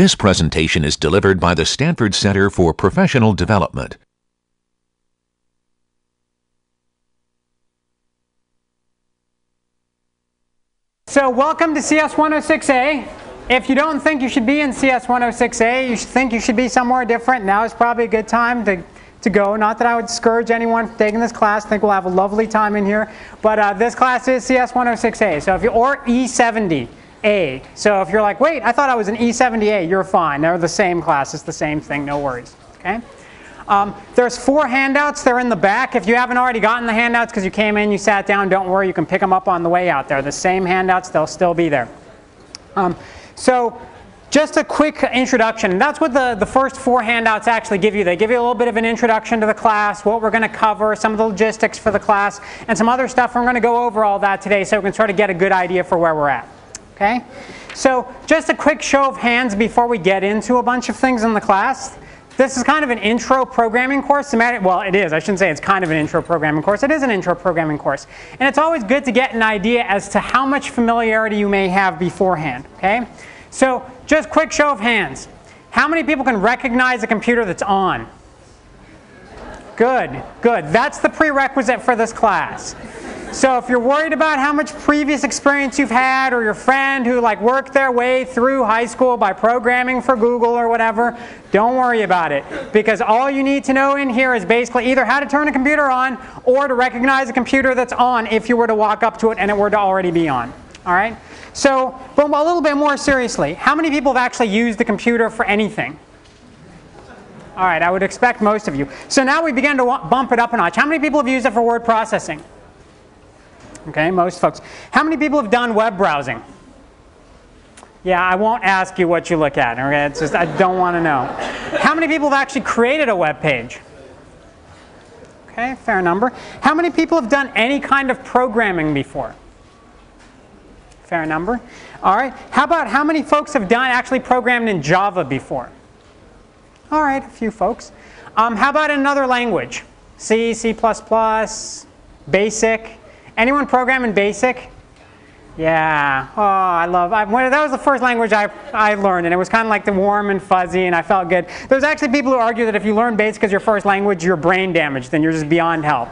This presentation is delivered by the Stanford Center for Professional Development. So welcome to CS 106A. If you don't think you should be in CS 106A, you think you should be somewhere different, now is probably a good time to, to go. Not that I would discourage anyone taking this class. I think we'll have a lovely time in here. But uh, this class is CS 106A. So if you or E70. A. So if you're like, wait, I thought I was an E70A, you're fine. They're the same class. It's the same thing. No worries. Okay. Um, there's four handouts. They're in the back. If you haven't already gotten the handouts because you came in, you sat down, don't worry. You can pick them up on the way out. They're the same handouts. They'll still be there. Um, so just a quick introduction. That's what the, the first four handouts actually give you. They give you a little bit of an introduction to the class, what we're going to cover, some of the logistics for the class, and some other stuff. We're going to go over all that today so we can sort of get a good idea for where we're at. Okay? So just a quick show of hands before we get into a bunch of things in the class. This is kind of an intro programming course. Well, it is. I shouldn't say it's kind of an intro programming course. It is an intro programming course. And it's always good to get an idea as to how much familiarity you may have beforehand. Okay? So just quick show of hands. How many people can recognize a computer that's on? Good, good. That's the prerequisite for this class. So if you're worried about how much previous experience you've had or your friend who like worked their way through high school by programming for Google or whatever, don't worry about it. Because all you need to know in here is basically either how to turn a computer on or to recognize a computer that's on if you were to walk up to it and it were to already be on. All right? So, but a little bit more seriously, how many people have actually used the computer for anything? All right, I would expect most of you. So now we begin to bump it up a notch. How many people have used it for word processing? Okay, most folks. How many people have done web browsing? Yeah, I won't ask you what you look at. Okay, it's just I don't want to know. How many people have actually created a web page? Okay, fair number. How many people have done any kind of programming before? Fair number. All right. How about how many folks have done actually programmed in Java before? All right, a few folks. Um, how about another language? C, C++, Basic. Anyone program in BASIC? Yeah. Oh, I love. I, that was the first language I, I learned, and it was kind of like the warm and fuzzy, and I felt good. There's actually people who argue that if you learn BASIC as your first language, you're brain damaged, then you're just beyond help.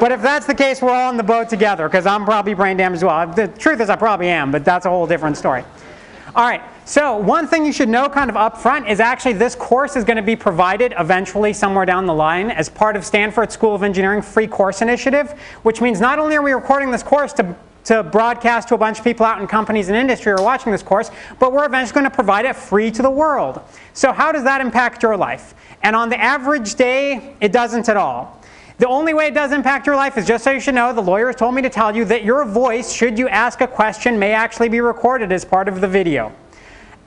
But if that's the case, we're all in the boat together, because I'm probably brain damaged as well. The truth is, I probably am, but that's a whole different story. All right, so one thing you should know kind of up front is actually this course is going to be provided eventually somewhere down the line as part of Stanford School of Engineering free course initiative, which means not only are we recording this course to to broadcast to a bunch of people out in companies and industry who are watching this course, but we're eventually going to provide it free to the world. So how does that impact your life? And on the average day, it doesn't at all. The only way it does impact your life is just so you should know, the lawyers told me to tell you that your voice, should you ask a question, may actually be recorded as part of the video.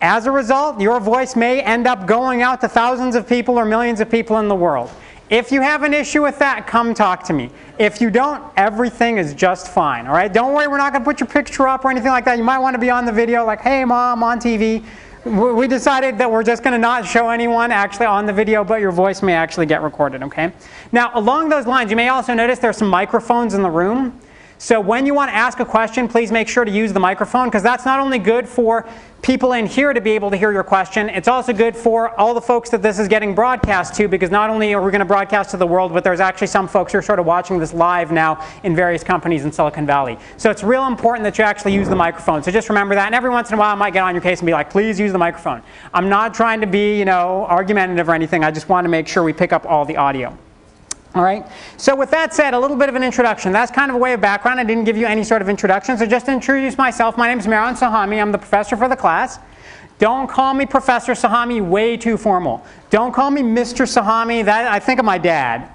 As a result, your voice may end up going out to thousands of people or millions of people in the world. If you have an issue with that, come talk to me. If you don't, everything is just fine, all right? Don't worry, we're not going to put your picture up or anything like that. You might want to be on the video like, hey, mom, on TV we decided that we're just going to not show anyone actually on the video, but your voice may actually get recorded, okay? Now, along those lines, you may also notice there's some microphones in the room. So when you want to ask a question, please make sure to use the microphone because that's not only good for people in here to be able to hear your question, it's also good for all the folks that this is getting broadcast to because not only are we going to broadcast to the world, but there's actually some folks who are sort of watching this live now in various companies in Silicon Valley. So it's real important that you actually use the microphone. So just remember that. And every once in a while I might get on your case and be like, please use the microphone. I'm not trying to be, you know, argumentative or anything. I just want to make sure we pick up all the audio. All right. So with that said, a little bit of an introduction. That's kind of a way of background. I didn't give you any sort of introduction. So just to introduce myself, my name is Mehran Sahami. I'm the professor for the class. Don't call me Professor Sahami, way too formal. Don't call me Mr. Sahami, that I think of my dad.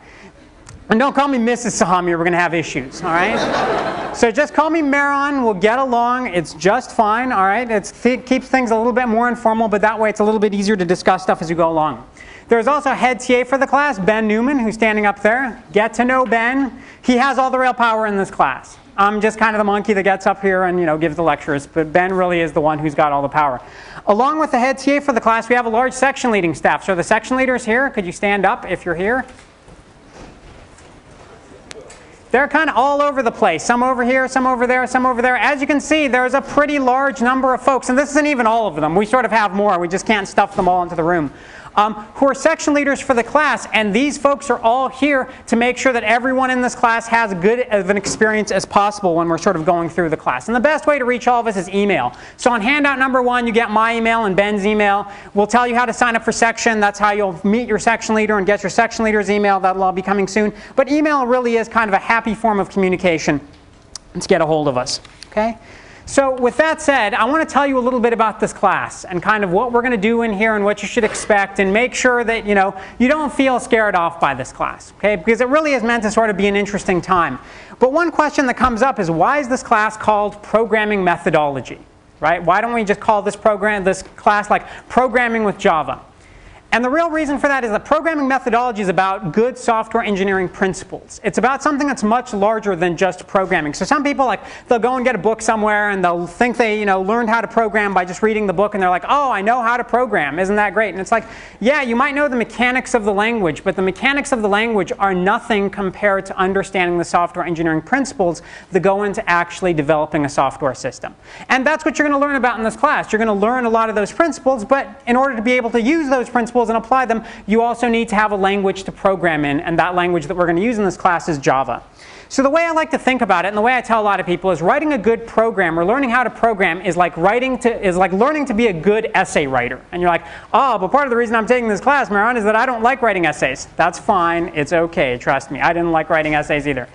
And don't call me Mrs. Sahami or we're going to have issues, all right? so just call me Mehran. we'll get along, it's just fine, all right? It keeps things a little bit more informal, but that way it's a little bit easier to discuss stuff as you go along. There's also head TA for the class, Ben Newman, who's standing up there. Get to know Ben. He has all the real power in this class. I'm just kind of the monkey that gets up here and you know gives the lectures, but Ben really is the one who's got all the power. Along with the head TA for the class, we have a large section leading staff. So the section leaders here, could you stand up if you're here? They're kind of all over the place. Some over here, some over there, some over there. As you can see, there's a pretty large number of folks, and this isn't even all of them. We sort of have more. We just can't stuff them all into the room um, who are section leaders for the class. And these folks are all here to make sure that everyone in this class has as good of an experience as possible when we're sort of going through the class. And the best way to reach all of us is email. So on handout number one, you get my email and Ben's email. We'll tell you how to sign up for section. That's how you'll meet your section leader and get your section leader's email. That'll all be coming soon. But email really is kind of a happy form of communication to get a hold of us. Okay? So with that said, I want to tell you a little bit about this class and kind of what we're going to do in here and what you should expect and make sure that you know you don't feel scared off by this class, okay? Because it really is meant to sort of be an interesting time. But one question that comes up is why is this class called programming methodology? Right? Why don't we just call this program this class like programming with Java? And the real reason for that is that programming methodology is about good software engineering principles. It's about something that's much larger than just programming. So some people like they'll go and get a book somewhere and they'll think they you know learned how to program by just reading the book and they're like, oh, I know how to program. Isn't that great? And it's like, yeah, you might know the mechanics of the language, but the mechanics of the language are nothing compared to understanding the software engineering principles that go into actually developing a software system. And that's what you're going to learn about in this class. You're going to learn a lot of those principles, but in order to be able to use those principles principles and apply them, you also need to have a language to program in, and that language that we're going to use in this class is Java. So the way I like to think about it, and the way I tell a lot of people, is writing a good program or learning how to program is like writing to is like learning to be a good essay writer. And you're like, oh, but part of the reason I'm taking this class, Mehran, is that I don't like writing essays. That's fine. It's okay. Trust me. I didn't like writing essays either.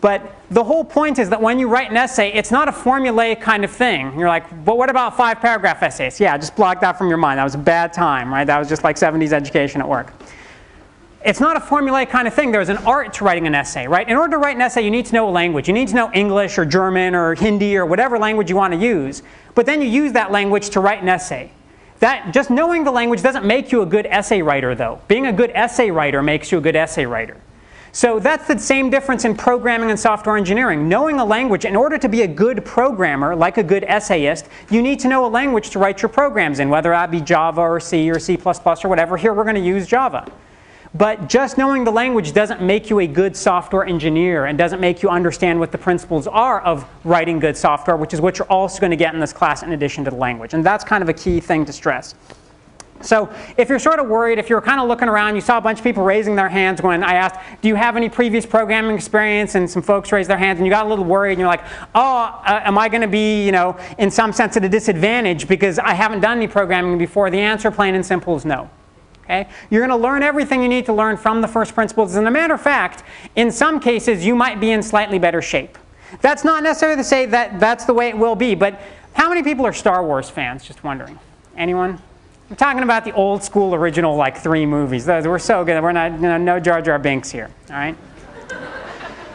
But the whole point is that when you write an essay, it's not a formulaic kind of thing. You're like, but what about five paragraph essays? Yeah, just block that from your mind. That was a bad time, right? That was just like 70s education at work. It's not a formulaic kind of thing. There's an art to writing an essay, right? In order to write an essay, you need to know a language. You need to know English or German or Hindi or whatever language you want to use. But then you use that language to write an essay. That, just knowing the language doesn't make you a good essay writer, though. Being a good essay writer makes you a good essay writer. So that's the same difference in programming and software engineering. Knowing a language, in order to be a good programmer, like a good essayist, you need to know a language to write your programs in, whether that be Java or C or C++ or whatever. Here we're going to use Java. But just knowing the language doesn't make you a good software engineer and doesn't make you understand what the principles are of writing good software, which is what you're also going to get in this class in addition to the language. And that's kind of a key thing to stress. So if you're sort of worried, if you're kind of looking around, you saw a bunch of people raising their hands when I asked, do you have any previous programming experience? And some folks raised their hands and you got a little worried and you're like, oh, uh, am I going to be, you know, in some sense at a disadvantage because I haven't done any programming before? The answer, plain and simple, is no. Okay? You're going to learn everything you need to learn from the first principles. As a matter of fact, in some cases, you might be in slightly better shape. That's not necessarily to say that that's the way it will be, but how many people are Star Wars fans? Just wondering. Anyone? I'm talking about the old school original like three movies. Those were so good. We're not, you know, no Jar Jar Binks here, all right?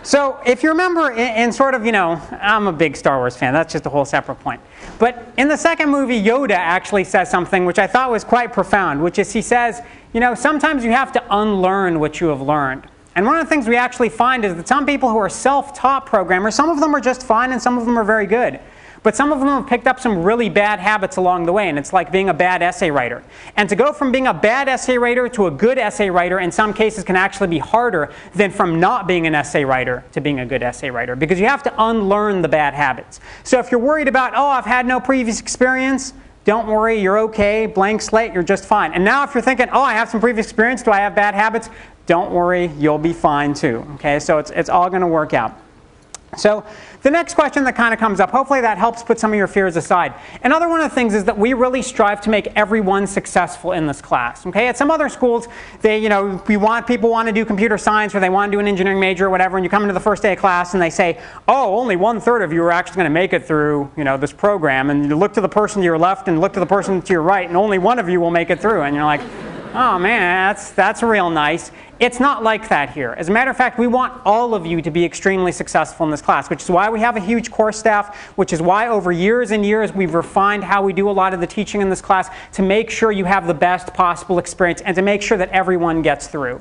So if you remember in, in, sort of, you know, I'm a big Star Wars fan. That's just a whole separate point. But in the second movie, Yoda actually says something which I thought was quite profound, which is he says, you know, sometimes you have to unlearn what you have learned. And one of the things we actually find is that some people who are self-taught programmers, some of them are just fine and some of them are very good. But some of them have picked up some really bad habits along the way, and it's like being a bad essay writer. And to go from being a bad essay writer to a good essay writer in some cases can actually be harder than from not being an essay writer to being a good essay writer, because you have to unlearn the bad habits. So if you're worried about, oh, I've had no previous experience, don't worry, you're okay, blank slate, you're just fine. And now if you're thinking, oh, I have some previous experience, do I have bad habits? Don't worry, you'll be fine too. Okay, so it's, it's all going to work out. So the next question that kind of comes up, hopefully that helps put some of your fears aside. Another one of the things is that we really strive to make everyone successful in this class. Okay, at some other schools, they, you know, we want people want to do computer science or they want to do an engineering major or whatever, and you come into the first day of class and they say, oh, only one third of you are actually going to make it through, you know, this program, and you look to the person to your left and look to the person to your right, and only one of you will make it through, and you're like, oh man, that's that's real nice. It's not like that here. As a matter of fact, we want all of you to be extremely successful in this class, which is why we have a huge course staff, which is why over years and years we've refined how we do a lot of the teaching in this class to make sure you have the best possible experience and to make sure that everyone gets through.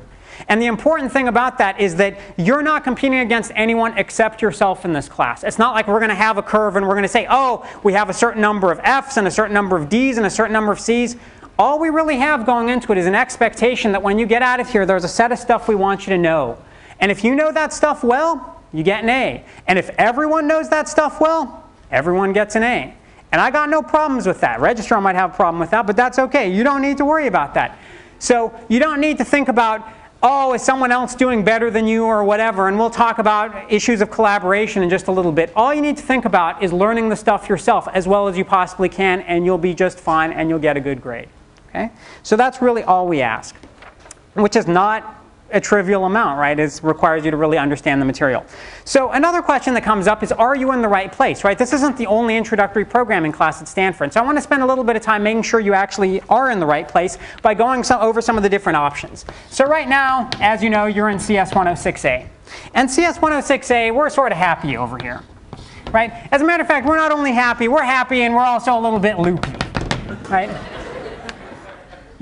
And the important thing about that is that you're not competing against anyone except yourself in this class. It's not like we're going to have a curve and we're going to say, oh, we have a certain number of F's and a certain number of D's and a certain number of C's. All we really have going into it is an expectation that when you get out of here, there's a set of stuff we want you to know. And if you know that stuff well, you get an A. And if everyone knows that stuff well, everyone gets an A. And I got no problems with that. Registrar might have a problem with that, but that's okay. You don't need to worry about that. So you don't need to think about, oh, is someone else doing better than you or whatever, and we'll talk about issues of collaboration in just a little bit. All you need to think about is learning the stuff yourself as well as you possibly can, and you'll be just fine and you'll get a good grade. Okay? So that's really all we ask, which is not a trivial amount, right? It requires you to really understand the material. So another question that comes up is, are you in the right place, right? This isn't the only introductory programming class at Stanford. So I want to spend a little bit of time making sure you actually are in the right place by going over some of the different options. So right now, as you know, you're in CS 106A. And CS 106A, we're sort of happy over here, right? As a matter of fact, we're not only happy, we're happy and we're also a little bit loopy, right?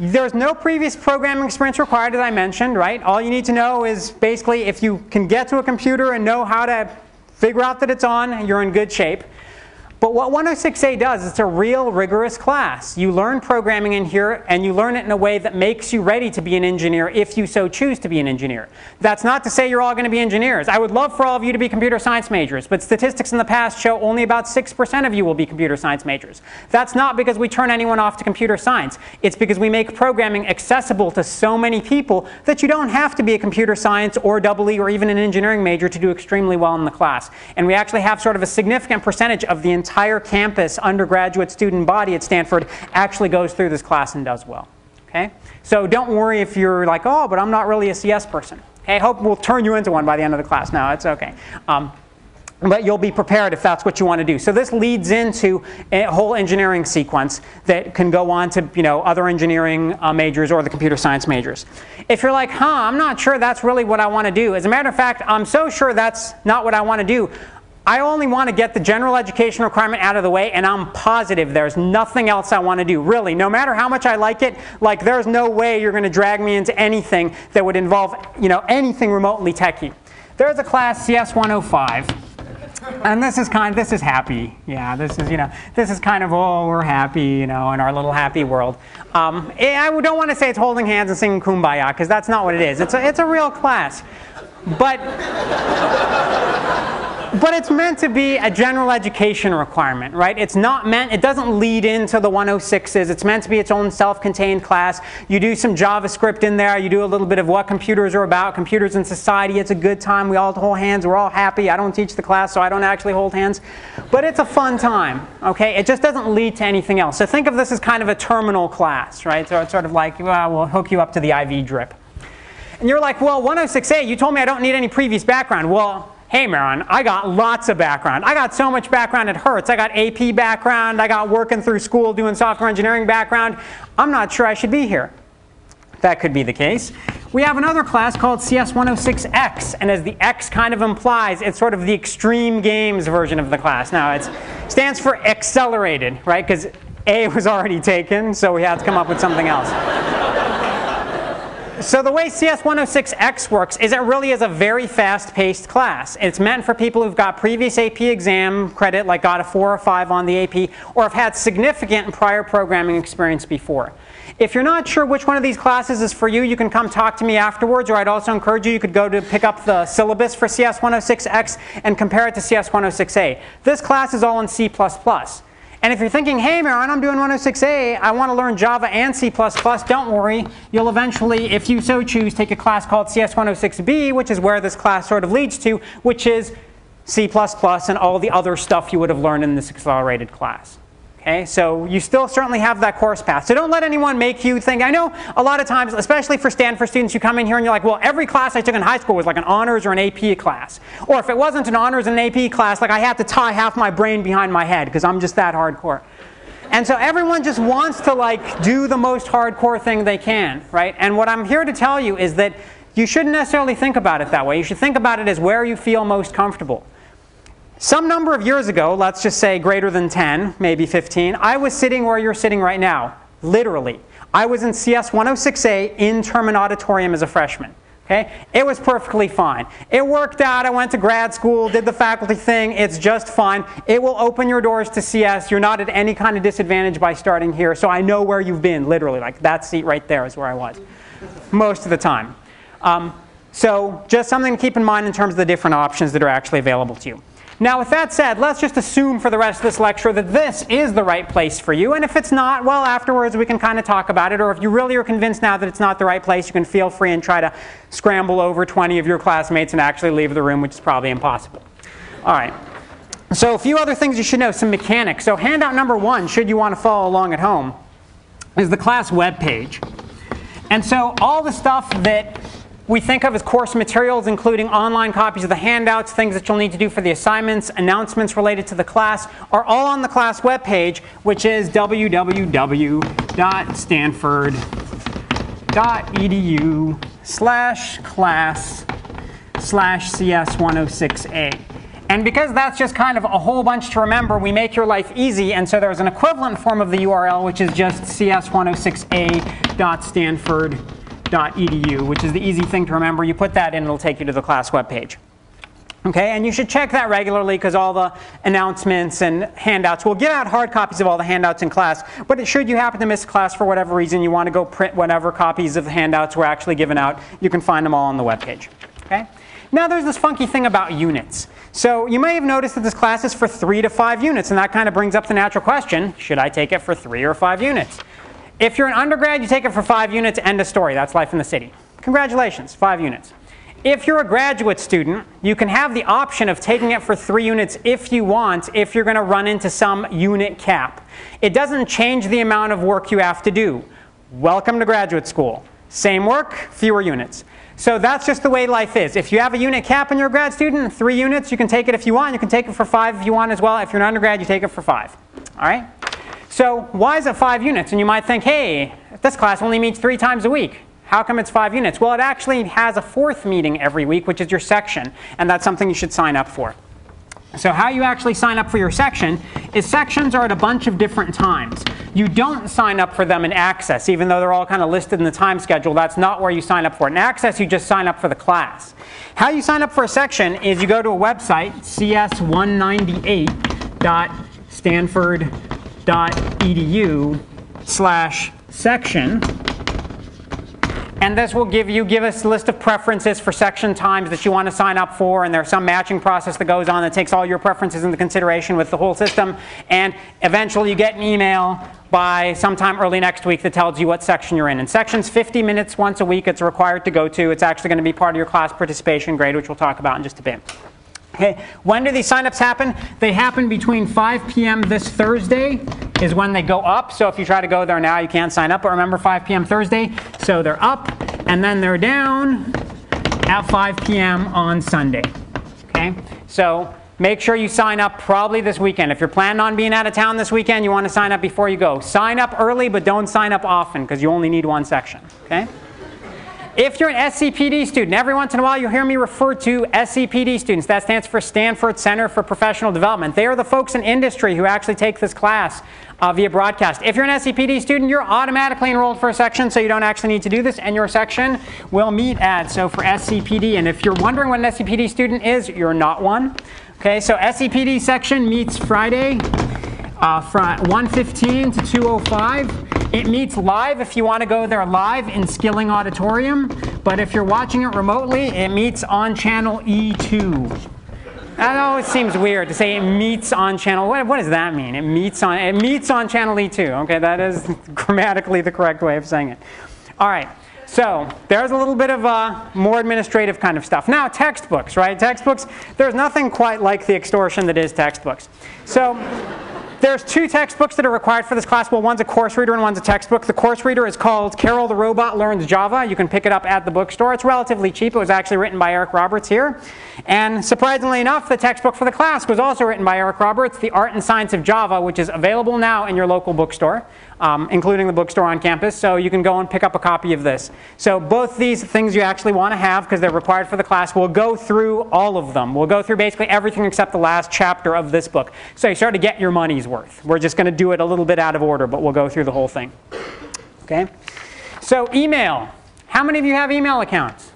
There's no previous programming experience required, as I mentioned, right? All you need to know is basically if you can get to a computer and know how to figure out that it's on, you're in good shape. But what 106A does, it's a real rigorous class. You learn programming in here and you learn it in a way that makes you ready to be an engineer if you so choose to be an engineer. That's not to say you're all going to be engineers. I would love for all of you to be computer science majors, but statistics in the past show only about 6% of you will be computer science majors. That's not because we turn anyone off to computer science. It's because we make programming accessible to so many people that you don't have to be a computer science or double E or even an engineering major to do extremely well in the class. And we actually have sort of a significant percentage of the entire entire campus undergraduate student body at Stanford actually goes through this class and does well. Okay? So don't worry if you're like, oh, but I'm not really a CS person. Okay? I hope we'll turn you into one by the end of the class. No, it's okay. Um, but you'll be prepared if that's what you want to do. So this leads into a whole engineering sequence that can go on to you know other engineering uh, majors or the computer science majors. If you're like, huh, I'm not sure that's really what I want to do. As a matter of fact, I'm so sure that's not what I want to do. I only want to get the general education requirement out of the way, and I'm positive there's nothing else I want to do. Really, no matter how much I like it, like there's no way you're going to drag me into anything that would involve, you know, anything remotely techy. There's a class CS 105. And this is kind, this is happy, yeah. This is, you know, this is kind of, oh, we're happy, you know, in our little happy world. Um, eh, I don't want to say it's holding hands and singing kumbaya, because that's not what it is. It's a, it's a real class, but but it's meant to be a general education requirement, right? It's not meant, it doesn't lead into the 106s. It's meant to be its own self-contained class. You do some JavaScript in there. You do a little bit of what computers are about, computers in society. It's a good time. We all hold hands. We're all happy. I don't teach the class, so I don't actually hold hands. But it's a fun time, okay? It just doesn't lead to anything else. So think of this as kind of a terminal class, right? So it's sort of like, well, we'll hook you up to the IV drip. And you're like, well, 106A, you told me I don't need any previous background. Well, hey Mehran, I got lots of background. I got so much background it hurts. I got AP background, I got working through school doing software engineering background. I'm not sure I should be here. That could be the case. We have another class called CS106X, and as the X kind of implies, it's sort of the extreme games version of the class. Now, it stands for accelerated, right? Because A was already taken, so we had to come up with something else. So the way CS106X works is it really is a very fast-paced class. It's meant for people who've got previous AP exam credit, like got a 4 or 5 on the AP, or have had significant prior programming experience before. If you're not sure which one of these classes is for you, you can come talk to me afterwards, or I'd also encourage you, you could go to pick up the syllabus for CS106X and compare it to CS106A. This class is all in C++. And if you're thinking, hey, Mehran, I'm doing 106A, I want to learn Java and C++, don't worry. You'll eventually, if you so choose, take a class called CS106B, which is where this class sort of leads to, which is C++ and all the other stuff you would have learned in this accelerated class. Okay, so you still certainly have that course path. So don't let anyone make you think. I know a lot of times, especially for Stanford students, you come in here and you're like, well, every class I took in high school was like an honors or an AP class. Or if it wasn't an honors and an AP class, like I had to tie half my brain behind my head because I'm just that hardcore. And so everyone just wants to like do the most hardcore thing they can, right? And what I'm here to tell you is that you shouldn't necessarily think about it that way. You should think about it as where you feel most comfortable. Some number of years ago, let's just say greater than 10, maybe 15, I was sitting where you're sitting right now, literally. I was in CS 106A in Terman Auditorium as a freshman. Okay? It was perfectly fine. It worked out. I went to grad school, did the faculty thing. It's just fine. It will open your doors to CS. You're not at any kind of disadvantage by starting here. So I know where you've been, literally. Like that seat right there is where I was most of the time. Um, So just something to keep in mind in terms of the different options that are actually available to you. Now, with that said, let's just assume for the rest of this lecture that this is the right place for you. And if it's not, well, afterwards we can kind of talk about it. Or if you really are convinced now that it's not the right place, you can feel free and try to scramble over 20 of your classmates and actually leave the room, which is probably impossible. All right. So, a few other things you should know, some mechanics. So, handout number one, should you want to follow along at home, is the class web page. And so, all the stuff that we think of as course materials, including online copies of the handouts, things that you'll need to do for the assignments, announcements related to the class, are all on the class webpage, which is www.stanford.edu slash class slash CS106A. And because that's just kind of a whole bunch to remember, we make your life easy. And so there's an equivalent form of the URL, which is just cs106a.stanford.edu edu, which is the easy thing to remember. You put that in, it'll take you to the class webpage. Okay, and you should check that regularly because all the announcements and handouts, we'll give out hard copies of all the handouts in class, but should you happen to miss class for whatever reason, you want to go print whatever copies of the handouts were actually given out, you can find them all on the webpage. Okay? Now there's this funky thing about units. So you may have noticed that this class is for three to five units, and that kind of brings up the natural question, should I take it for three or five units? If you're an undergrad, you take it for five units, end of story. That's life in the city. Congratulations, five units. If you're a graduate student, you can have the option of taking it for three units if you want, if you're going to run into some unit cap. It doesn't change the amount of work you have to do. Welcome to graduate school. Same work, fewer units. So that's just the way life is. If you have a unit cap and you're a grad student, three units, you can take it if you want. You can take it for five if you want as well. If you're an undergrad, you take it for five. All right? So why is it five units? And you might think, hey, this class only meets three times a week. How come it's five units? Well, it actually has a fourth meeting every week, which is your section, and that's something you should sign up for. So how you actually sign up for your section is sections are at a bunch of different times. You don't sign up for them in Access, even though they're all kind of listed in the time schedule. That's not where you sign up for it. In Access, you just sign up for the class. How you sign up for a section is you go to a website, cs198.stanford.com edu slash section. And this will give you give us a list of preferences for section times that you want to sign up for, and there's some matching process that goes on that takes all your preferences into consideration with the whole system. And eventually you get an email by sometime early next week that tells you what section you're in. And section's 50 minutes once a week it's required to go to. It's actually going to be part of your class participation grade, which we'll talk about in just a bit. Okay, when do these signups happen? They happen between 5 p.m. this Thursday is when they go up. So if you try to go there now, you can't sign up. But remember 5 p.m. Thursday. So they're up and then they're down at 5 p.m. on Sunday. Okay, so make sure you sign up probably this weekend. If you're planning on being out of town this weekend, you want to sign up before you go. Sign up early, but don't sign up often because you only need one section. Okay. If you're an SCPD student, every once in a while you'll hear me refer to SCPD students. That stands for Stanford Center for Professional Development. They are the folks in industry who actually take this class uh, via broadcast. If you're an SCPD student, you're automatically enrolled for a section, so you don't actually need to do this, and your section will meet at, so for SCPD. And if you're wondering what an SCPD student is, you're not one. Okay, so SCPD section meets Friday uh, from 115 to 205. It meets live if you want to go there live in Skilling Auditorium, but if you're watching it remotely, it meets on channel E2. I know it seems weird to say it meets on channel. What, what, does that mean? It meets on it meets on channel E2. Okay, that is grammatically the correct way of saying it. All right. So there's a little bit of uh, more administrative kind of stuff. Now textbooks, right? Textbooks. There's nothing quite like the extortion that is textbooks. So. There's two textbooks that are required for this class. Well, one's a course reader and one's a textbook. The course reader is called Karel the Robot Learns Java. You can pick it up at the bookstore. It's relatively cheap. It was actually written by Eric Roberts here. And surprisingly enough, the textbook for the class was also written by Eric Roberts, The Art and Science of Java, which is available now in your local bookstore um, including the bookstore on campus. So you can go and pick up a copy of this. So both these things you actually want to have because they're required for the class. We'll go through all of them. We'll go through basically everything except the last chapter of this book. So you start to get your money's worth. We're just going to do it a little bit out of order, but we'll go through the whole thing. Okay? So email. How many of you have email accounts?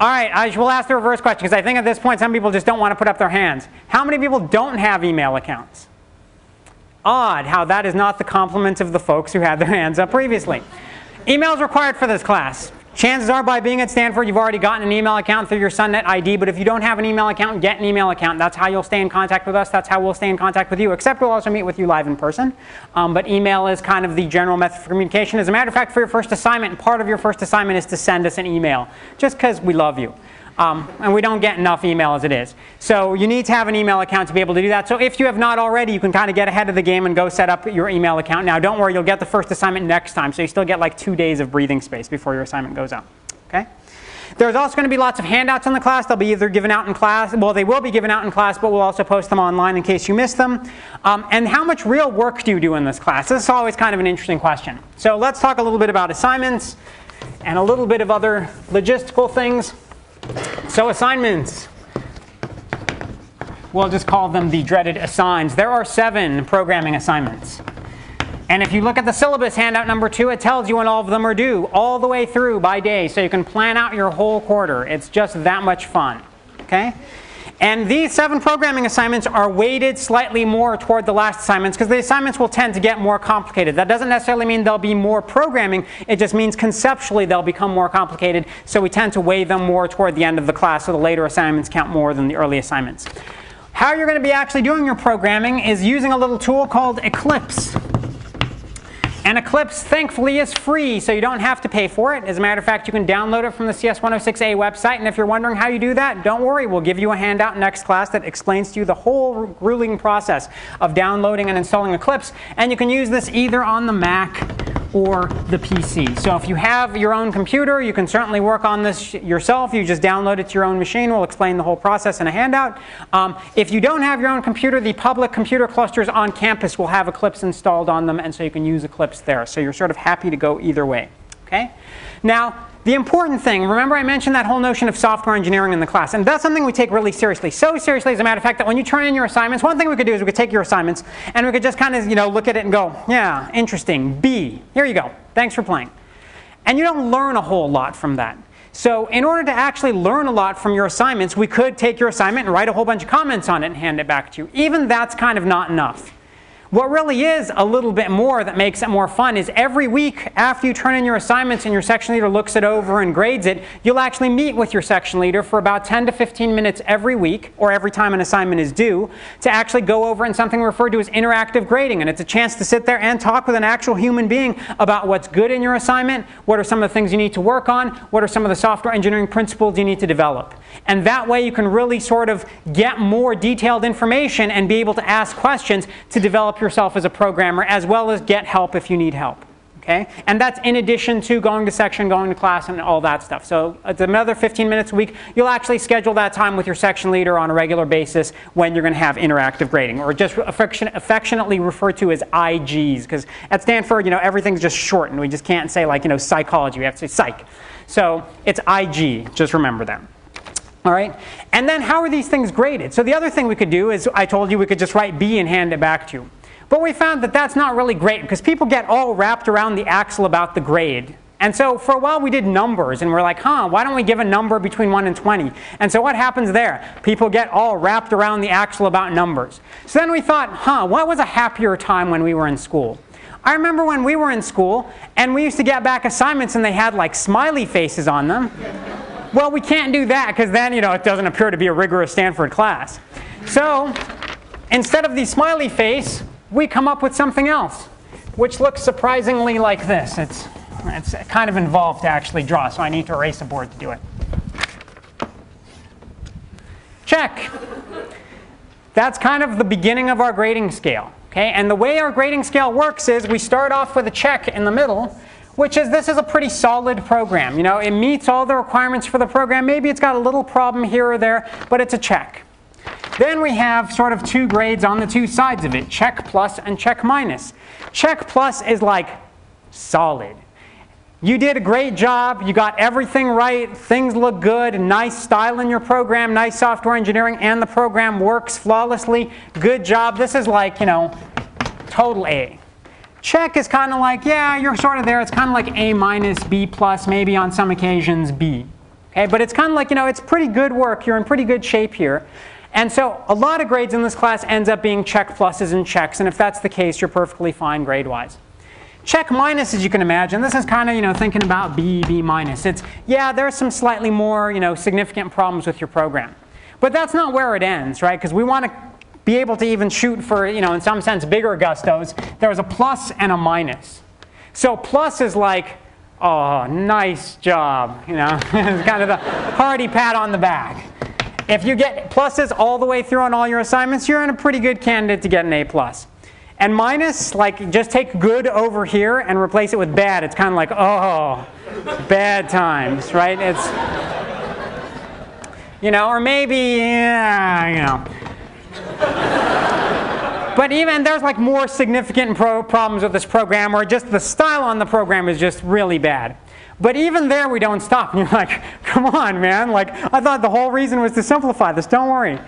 All right, I will ask the reverse question because I think at this point some people just don't want to put up their hands. How many people don't have email accounts? Odd how that is not the complement of the folks who had their hands up previously. Email is required for this class. chances are by being at Stanford, you've already gotten an email account through your SUNet ID, but if you don't have an email account, get an email account. That's how you'll stay in contact with us. That's how we'll stay in contact with you, except we'll also meet with you live in person. Um, but email is kind of the general method for communication. As a matter of fact, for your first assignment, part of your first assignment is to send us an email, just because we love you. Um, and we don't get enough email as it is. So you need to have an email account to be able to do that. So if you have not already, you can kind of get ahead of the game and go set up your email account. Now don't worry, you'll get the first assignment next time. So you still get like two days of breathing space before your assignment goes out. Okay? There's also going to be lots of handouts in the class. They'll be either given out in class, well, they will be given out in class, but we'll also post them online in case you miss them. Um, and how much real work do you do in this class? This is always kind of an interesting question. So let's talk a little bit about assignments and a little bit of other logistical things. So assignments. We'll just call them the dreaded assigns. There are seven programming assignments. And if you look at the syllabus handout number two, it tells you when all of them are due, all the way through by day, so you can plan out your whole quarter. It's just that much fun. Okay? And these seven programming assignments are weighted slightly more toward the last assignments because the assignments will tend to get more complicated. That doesn't necessarily mean there'll be more programming. It just means conceptually they'll become more complicated. So we tend to weigh them more toward the end of the class so the later assignments count more than the early assignments. How you're going to be actually doing your programming is using a little tool called Eclipse. And Eclipse, thankfully, is free, so you don't have to pay for it. As a matter of fact, you can download it from the CS106A website. And if you're wondering how you do that, don't worry. We'll give you a handout next class that explains to you the whole grueling process of downloading and installing Eclipse. And you can use this either on the Mac or the PC. So if you have your own computer, you can certainly work on this yourself. You just download it to your own machine. We'll explain the whole process in a handout. Um, if you don't have your own computer, the public computer clusters on campus will have Eclipse installed on them, and so you can use Eclipse there. So you're sort of happy to go either way. Okay? Now, the important thing, remember I mentioned that whole notion of software engineering in the class, and that's something we take really seriously. So seriously, as a matter of fact, that when you turn in your assignments, one thing we could do is we could take your assignments and we could just kind of you know look at it and go, yeah, interesting. B, here you go. Thanks for playing. And you don't learn a whole lot from that. So in order to actually learn a lot from your assignments, we could take your assignment and write a whole bunch of comments on it and hand it back to you. Even that's kind of not enough. What really is a little bit more that makes it more fun is every week after you turn in your assignments and your section leader looks it over and grades it, you'll actually meet with your section leader for about 10 to 15 minutes every week, or every time an assignment is due, to actually go over in something referred to as interactive grading. And it's a chance to sit there and talk with an actual human being about what's good in your assignment, what are some of the things you need to work on, what are some of the software engineering principles you need to develop. And that way you can really sort of get more detailed information and be able to ask questions to develop yourself as a programmer, as well as get help if you need help. Okay? And that's in addition to going to section, going to class, and all that stuff. So it's another 15 minutes a week. You'll actually schedule that time with your section leader on a regular basis when you're going to have interactive grading, or just affection, affectionately referred to as IGs. Because at Stanford, you know, everything's just shortened. we just can't say like, you know, psychology. We have to say psych. So it's IG. Just remember that. All right, and then how are these things graded? So the other thing we could do is I told you we could just write B and hand it back to you. But we found that that's not really great because people get all wrapped around the axle about the grade. And so for a while we did numbers and we're like, huh, why don't we give a number between 1 and 20? And so what happens there? People get all wrapped around the axle about numbers. So then we thought, huh, what was a happier time when we were in school? I remember when we were in school and we used to get back assignments and they had like smiley faces on them. well, we can't do that because then, you know, it doesn't appear to be a rigorous Stanford class. So instead of the smiley face, we come up with something else, which looks surprisingly like this. It's, it's kind of involved to actually draw, so I need to erase a board to do it. Check. That's kind of the beginning of our grading scale. Okay? And the way our grading scale works is we start off with a check in the middle, which is this is a pretty solid program. You know, it meets all the requirements for the program. Maybe it's got a little problem here or there, but it's a check. Then we have sort of two grades on the two sides of it, check plus and check minus. Check plus is like solid. You did a great job. You got everything right. Things look good. Nice style in your program. Nice software engineering. And the program works flawlessly. Good job. This is like, you know, total A. Check is kind of like, yeah, you're sort of there. It's kind of like A minus, B plus, maybe on some occasions B. Okay, but it's kind of like, you know, it's pretty good work. You're in pretty good shape here. And so a lot of grades in this class ends up being check pluses and checks. And if that's the case, you're perfectly fine grade-wise. check minus, as you can imagine, this is kind of, you know, thinking about B, B minus. It's, yeah, there's some slightly more, you know, significant problems with your program. But that's not where it ends, right? Because we want to be able to even shoot for, you know, in some sense, bigger gustos. There's a plus and a minus. So plus is like, oh, nice job, you know, it's kind of the hearty pat on the back. If you get pluses all the way through on all your assignments, you're in a pretty good candidate to get an A+. plus. And minus, like just take good over here and replace it with bad. It's kind of like, oh, bad times, right? It's, you know, or maybe, yeah, you know. but even there's like more significant pro problems with this program, or just the style on the program is just really bad. But even there, we don't stop. And you're like, come on, man. Like, I thought the whole reason was to simplify this. Don't worry.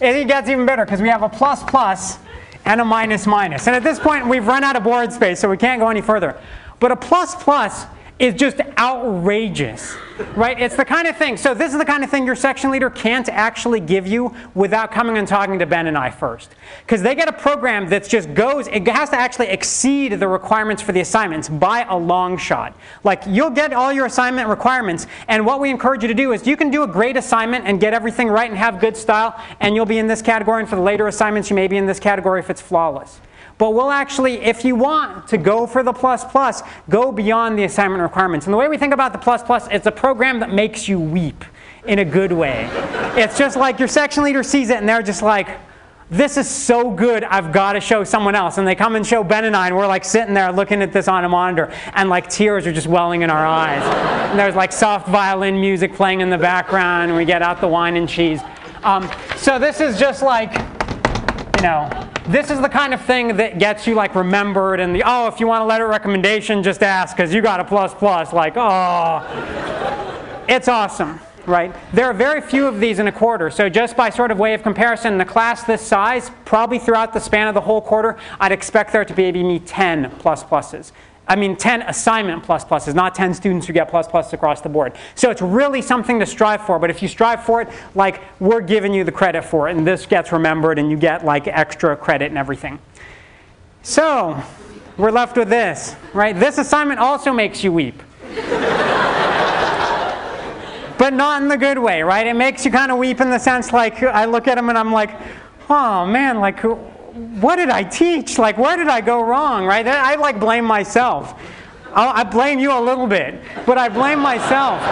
It gets even better because we have a plus plus and a minus minus. And at this point, we've run out of board space, so we can't go any further. But a plus plus is just outrageous, right? It's the kind of thing, so this is the kind of thing your section leader can't actually give you without coming and talking to Ben and I first. Because they get a program that just goes, it has to actually exceed the requirements for the assignments by a long shot. Like you'll get all your assignment requirements, and what we encourage you to do is you can do a great assignment and get everything right and have good style, and you'll be in this category, and for the later assignments, you may be in this category if it's flawless. But we'll actually, if you want to go for the plus plus, go beyond the assignment requirements. And the way we think about the plus plus, it's a program that makes you weep in a good way. it's just like your section leader sees it and they're just like, this is so good, I've got to show someone else. And they come and show Ben and I, and we're like sitting there looking at this on a monitor, and like tears are just welling in our eyes. and there's like soft violin music playing in the background, and we get out the wine and cheese. Um, so this is just like, you know, this is the kind of thing that gets you like remembered and the, oh, if you want a letter recommendation, just ask because you got a plus plus. Like, oh, it's awesome, right? There are very few of these in a quarter. So just by sort of way of comparison, in a class this size, probably throughout the span of the whole quarter, I'd expect there to be maybe 10 plus pluses. I mean 10 assignment plus pluses, not 10 students who get plus plus across the board. So it's really something to strive for, but if you strive for it, like we're giving you the credit for it, and this gets remembered, and you get like extra credit and everything. So we're left with this, right? This assignment also makes you weep. but not in the good way, right? It makes you kind of weep in the sense like I look at them and I'm like, oh man, like what did I teach? Like, where did I go wrong, right? I like blame myself. i blame you a little bit, but I blame myself.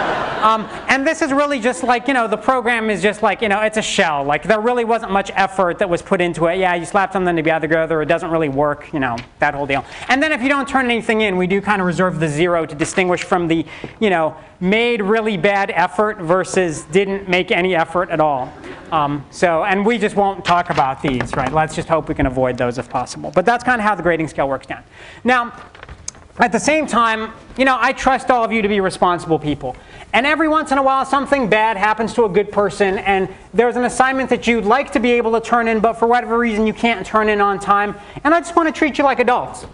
Um, and this is really just like, you know, the program is just like, you know, it's a shell. Like, there really wasn't much effort that was put into it. Yeah, you slap something together, it doesn't really work, you know, that whole deal. And then if you don't turn anything in, we do kind of reserve the zero to distinguish from the, you know, made really bad effort versus didn't make any effort at all. Um, so, and we just won't talk about these, right? Let's just hope we can avoid those if possible. But that's kind of how the grading scale works down. Now, at the same time, you know, I trust all of you to be responsible people. And every once in a while, something bad happens to a good person, and there's an assignment that you'd like to be able to turn in, but for whatever reason, you can't turn in on time. And I just want to treat you like adults.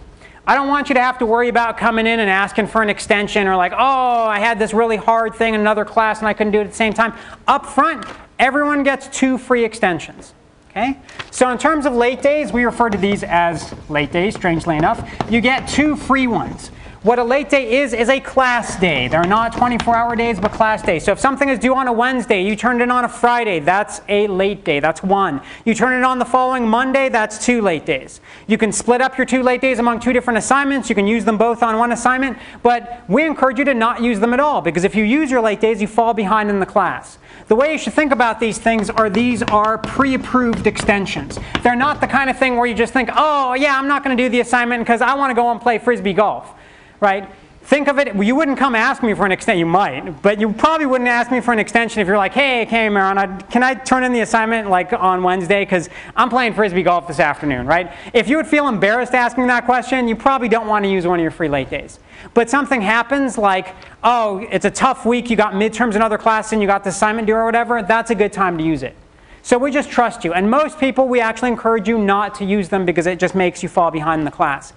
I don't want you to have to worry about coming in and asking for an extension or like, oh, I had this really hard thing in another class and I couldn't do it at the same time. Up front, everyone gets two free extensions. Okay? So in terms of late days, we refer to these as late days, strangely enough. You get two free ones. What a late day is, is a class day. They're not 24 hour days, but class days. So if something is due on a Wednesday, you turned it on a Friday, that's a late day. That's one. You turn it on the following Monday, that's two late days. You can split up your two late days among two different assignments. You can use them both on one assignment, but we encourage you to not use them at all because if you use your late days, you fall behind in the class. The way you should think about these things are these are pre-approved extensions. They're not the kind of thing where you just think, oh yeah, I'm not going to do the assignment because I want to go and play frisbee golf right? Think of it, you wouldn't come ask me for an extension, you might, but you probably wouldn't ask me for an extension if you're like, hey, okay, Mehran, can I turn in the assignment like on Wednesday? Because I'm playing Frisbee golf this afternoon, right? If you would feel embarrassed asking that question, you probably don't want to use one of your free late days. But something happens like, oh, it's a tough week, you got midterms in other classes and you got the assignment due or whatever, that's a good time to use it. So we just trust you. And most people, we actually encourage you not to use them because it just makes you fall behind in the class.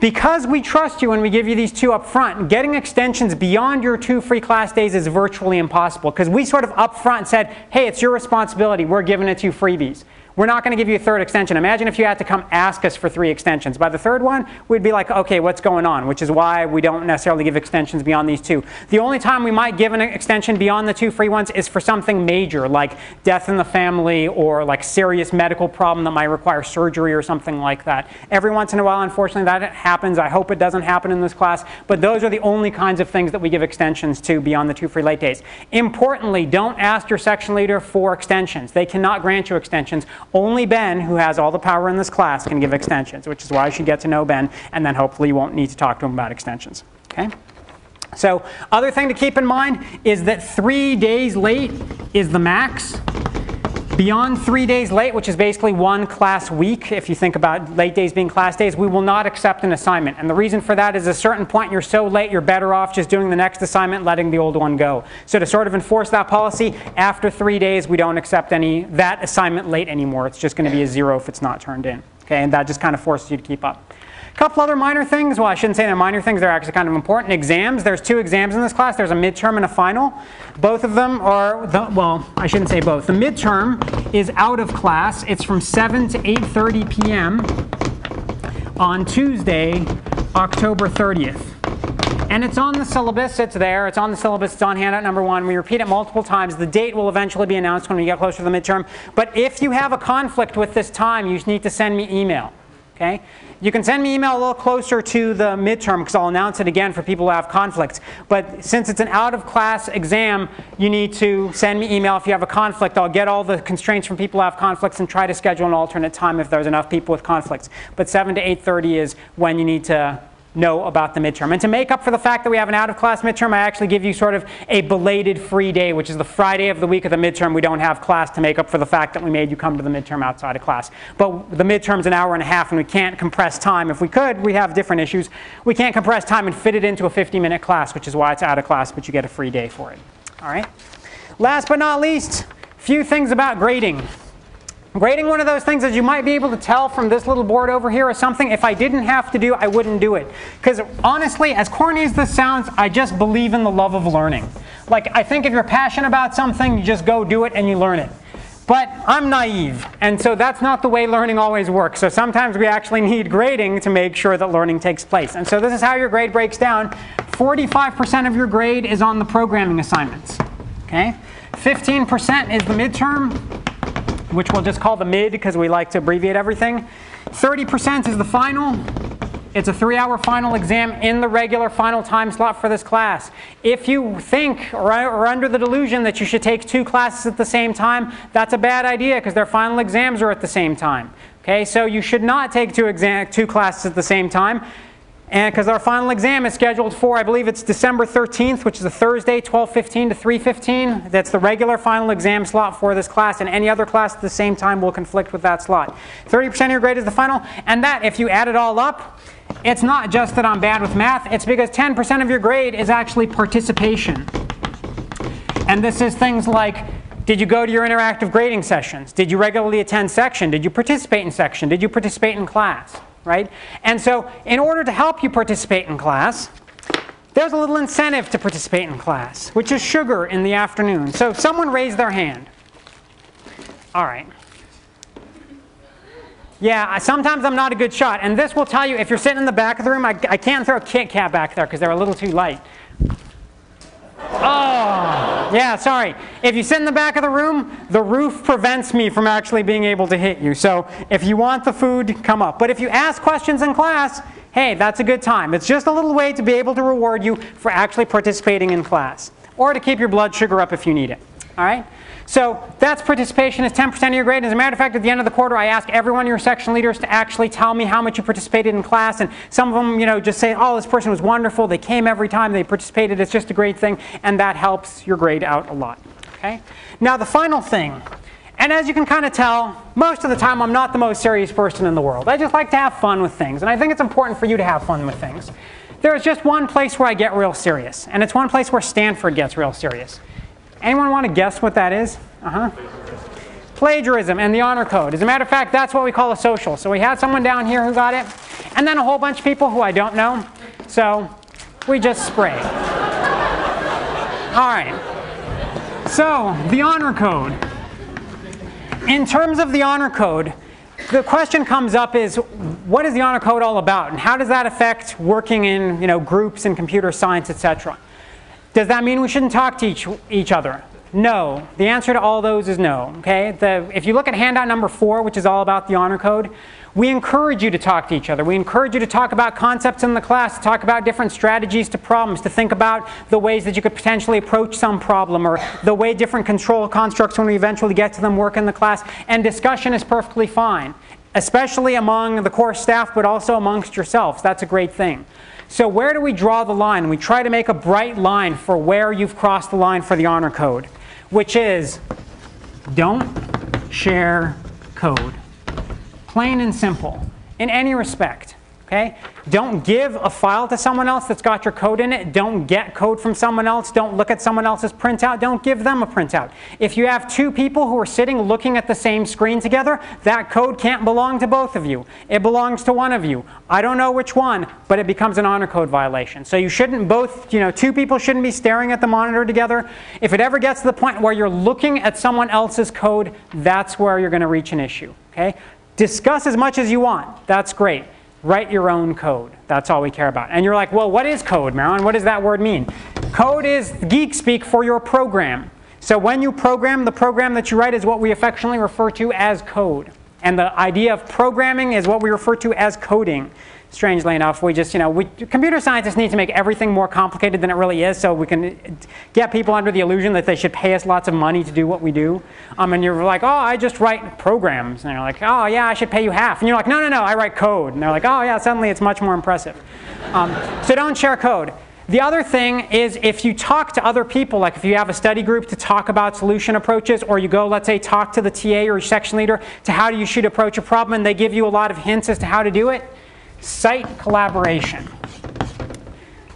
Because we trust you and we give you these two up front, getting extensions beyond your two free class days is virtually impossible because we sort of up front said, hey, it's your responsibility. We're giving it to you freebies. We're not going to give you a third extension. Imagine if you had to come ask us for three extensions. By the third one, we'd be like, okay, what's going on? Which is why we don't necessarily give extensions beyond these two. The only time we might give an extension beyond the two free ones is for something major, like death in the family or like serious medical problem that might require surgery or something like that. Every once in a while, unfortunately, that happens. I hope it doesn't happen in this class, but those are the only kinds of things that we give extensions to beyond the two free late days. Importantly, don't ask your section leader for extensions. They cannot grant you extensions. Only Ben, who has all the power in this class, can give extensions, which is why you should get to know Ben, and then hopefully you won't need to talk to him about extensions. Okay? So other thing to keep in mind is that three days late is the max. Beyond three days late, which is basically one class week, if you think about late days being class days, we will not accept an assignment. And the reason for that is a certain point you're so late, you're better off just doing the next assignment, letting the old one go. So to sort of enforce that policy, after three days, we don't accept any that assignment late anymore. It's just going to be a zero if it's not turned in. Okay, and that just kind of forces you to keep up. Couple other minor things. Well, I shouldn't say they're minor things. They're actually kind of important. Exams. There's two exams in this class. There's a midterm and a final. Both of them are, the, well, I shouldn't say both. The midterm is out of class. It's from 7 to 8.30 p.m. on Tuesday, October 30th. And it's on the syllabus, it's there, it's on the syllabus, it's on handout number one. We repeat it multiple times. The date will eventually be announced when we get closer to the midterm. But if you have a conflict with this time, you need to send me email. Okay? You can send me email a little closer to the midterm because I'll announce it again for people who have conflicts. But since it's an out of class exam, you need to send me email if you have a conflict. I'll get all the constraints from people who have conflicts and try to schedule an alternate time if there's enough people with conflicts. But 7 to 8.30 is when you need to know about the midterm. And to make up for the fact that we have an out-of-class midterm, I actually give you sort of a belated free day, which is the Friday of the week of the midterm. We don't have class to make up for the fact that we made you come to the midterm outside of class. But the midterm's an hour and a half, and we can't compress time. If we could, we have different issues. We can't compress time and fit it into a 50-minute class, which is why it's out of class, but you get a free day for it. All right? Last but not least, few things about grading. Grading one of those things, as you might be able to tell from this little board over here or something if I didn't have to do, I wouldn't do it. Because honestly, as corny as this sounds, I just believe in the love of learning. Like, I think if you're passionate about something, you just go do it and you learn it. But I'm naive, and so that's not the way learning always works. So sometimes we actually need grading to make sure that learning takes place. And so this is how your grade breaks down. 45% of your grade is on the programming assignments. Okay? 15% is the midterm, which we'll just call the mid because we like to abbreviate everything. 30% is the final. It's a three hour final exam in the regular final time slot for this class. If you think or are under the delusion that you should take two classes at the same time, that's a bad idea because their final exams are at the same time. Okay, so you should not take two, exam, two classes at the same time. And because our final exam is scheduled for, I believe it's December 13th, which is a Thursday, 12:15 to 3:15. That's the regular final exam slot for this class, and any other class at the same time will conflict with that slot. 30% of your grade is the final, and that, if you add it all up, it's not just that I'm bad with math. It's because 10% of your grade is actually participation, and this is things like. Did you go to your interactive grading sessions? Did you regularly attend section? Did you participate in section? Did you participate in class? Right? And so in order to help you participate in class, there's a little incentive to participate in class, which is sugar in the afternoon. So someone raised their hand. All right. Yeah, sometimes I'm not a good shot. And this will tell you, if you're sitting in the back of the room, I, I can't throw a Kit Kat back there because they're a little too light. Oh, yeah, sorry. If you sit in the back of the room, the roof prevents me from actually being able to hit you. So if you want the food, come up. But if you ask questions in class, hey, that's a good time. It's just a little way to be able to reward you for actually participating in class or to keep your blood sugar up if you need it. All right? So that's participation is 10% of your grade. As a matter of fact, at the end of the quarter, I ask every one of your section leaders to actually tell me how much you participated in class. And some of them, you know, just say, oh, this person was wonderful. They came every time. They participated. It's just a great thing. And that helps your grade out a lot. Okay? Now, the final thing. And as you can kind of tell, most of the time I'm not the most serious person in the world. I just like to have fun with things. And I think it's important for you to have fun with things. There is just one place where I get real serious. And it's one place where Stanford gets real serious. Anyone want to guess what that is? Uh-huh. Plagiarism and the honor code. As a matter of fact, that's what we call a social. So we had someone down here who got it, and then a whole bunch of people who I don't know. So we just spray. All right. So the honor code. in terms of the honor code, the question comes up is what is the honor code all about and how does that affect working in you know, groups in computer science, etc. Does that mean we shouldn't talk to each, each other? No. The answer to all those is no. Okay? The, if you look at handout number four, which is all about the honor code, we encourage you to talk to each other. We encourage you to talk about concepts in the class, to talk about different strategies to problems, to think about the ways that you could potentially approach some problem or the way different control constructs, when we eventually get to them, work in the class. And discussion is perfectly fine, especially among the course staff, but also amongst yourselves. That's a great thing. So where do we draw the line? We try to make a bright line for where you've crossed the line for the honor code, which is don't share code plain and simple, in any respect. Okay? Don't give a file to someone else that's got your code in it. Don't get code from someone else. Don't look at someone else's printout. Don't give them a printout. If you have two people who are sitting looking at the same screen together, that code can't belong to both of you. It belongs to one of you. I don't know which one, but it becomes an honor code violation. So you shouldn't both, you know, two people shouldn't be staring at the monitor together. If it ever gets to the point where you're looking at someone else's code, that's where you're going to reach an issue. Okay? Discuss as much as you want. That's great. Write your own code. That's all we care about. And you're like, well, what is code, Mehran? What does that word mean? Code is geek speak for your program. So when you program, the program that you write is what we affectionately refer to as code. And the idea of programming is what we refer to as coding strangely enough, we just, you know, we, computer scientists need to make everything more complicated than it really is so we can get people under the illusion that they should pay us lots of money to do what we do. Um, and you're like, oh, I just write programs. And they're like, oh, yeah, I should pay you half. And you're like, no, no, no, I write code. And they're like, oh, yeah, suddenly it's much more impressive. Um, so don't share code. The other thing is if you talk to other people, like if you have a study group to talk about solution approaches, or you go, let's say, talk to the TA or section leader to how you should approach a problem, and they give you a lot of hints as to how to do it, Cite collaboration.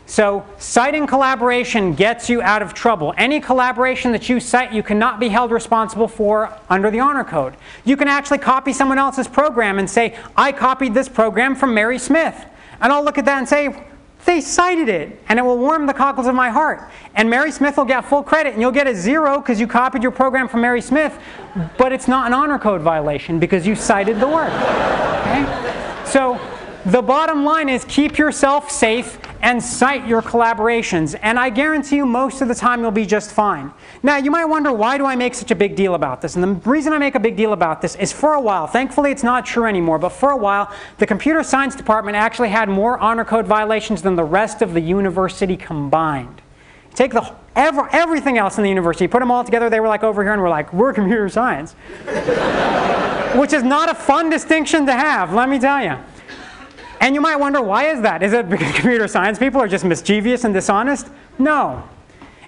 So citing collaboration gets you out of trouble. Any collaboration that you cite, you cannot be held responsible for under the honor code. You can actually copy someone else's program and say, I copied this program from Mary Smith. And I'll look at that and say, they cited it, and it will warm the cockles of my heart. And Mary Smith will get full credit, and you'll get a zero because you copied your program from Mary Smith, but it's not an honor code violation because you cited the work. Okay? The bottom line is keep yourself safe and cite your collaborations. And I guarantee you most of the time you'll be just fine. Now you might wonder why do I make such a big deal about this? And the reason I make a big deal about this is for a while, thankfully it's not true anymore, but for a while the computer science department actually had more honor code violations than the rest of the university combined. Take the every, everything else in the university, put them all together, they were like over here and we're like, we're computer science. Which is not a fun distinction to have, let me tell you. And you might wonder, why is that? Is it because computer science people are just mischievous and dishonest? No.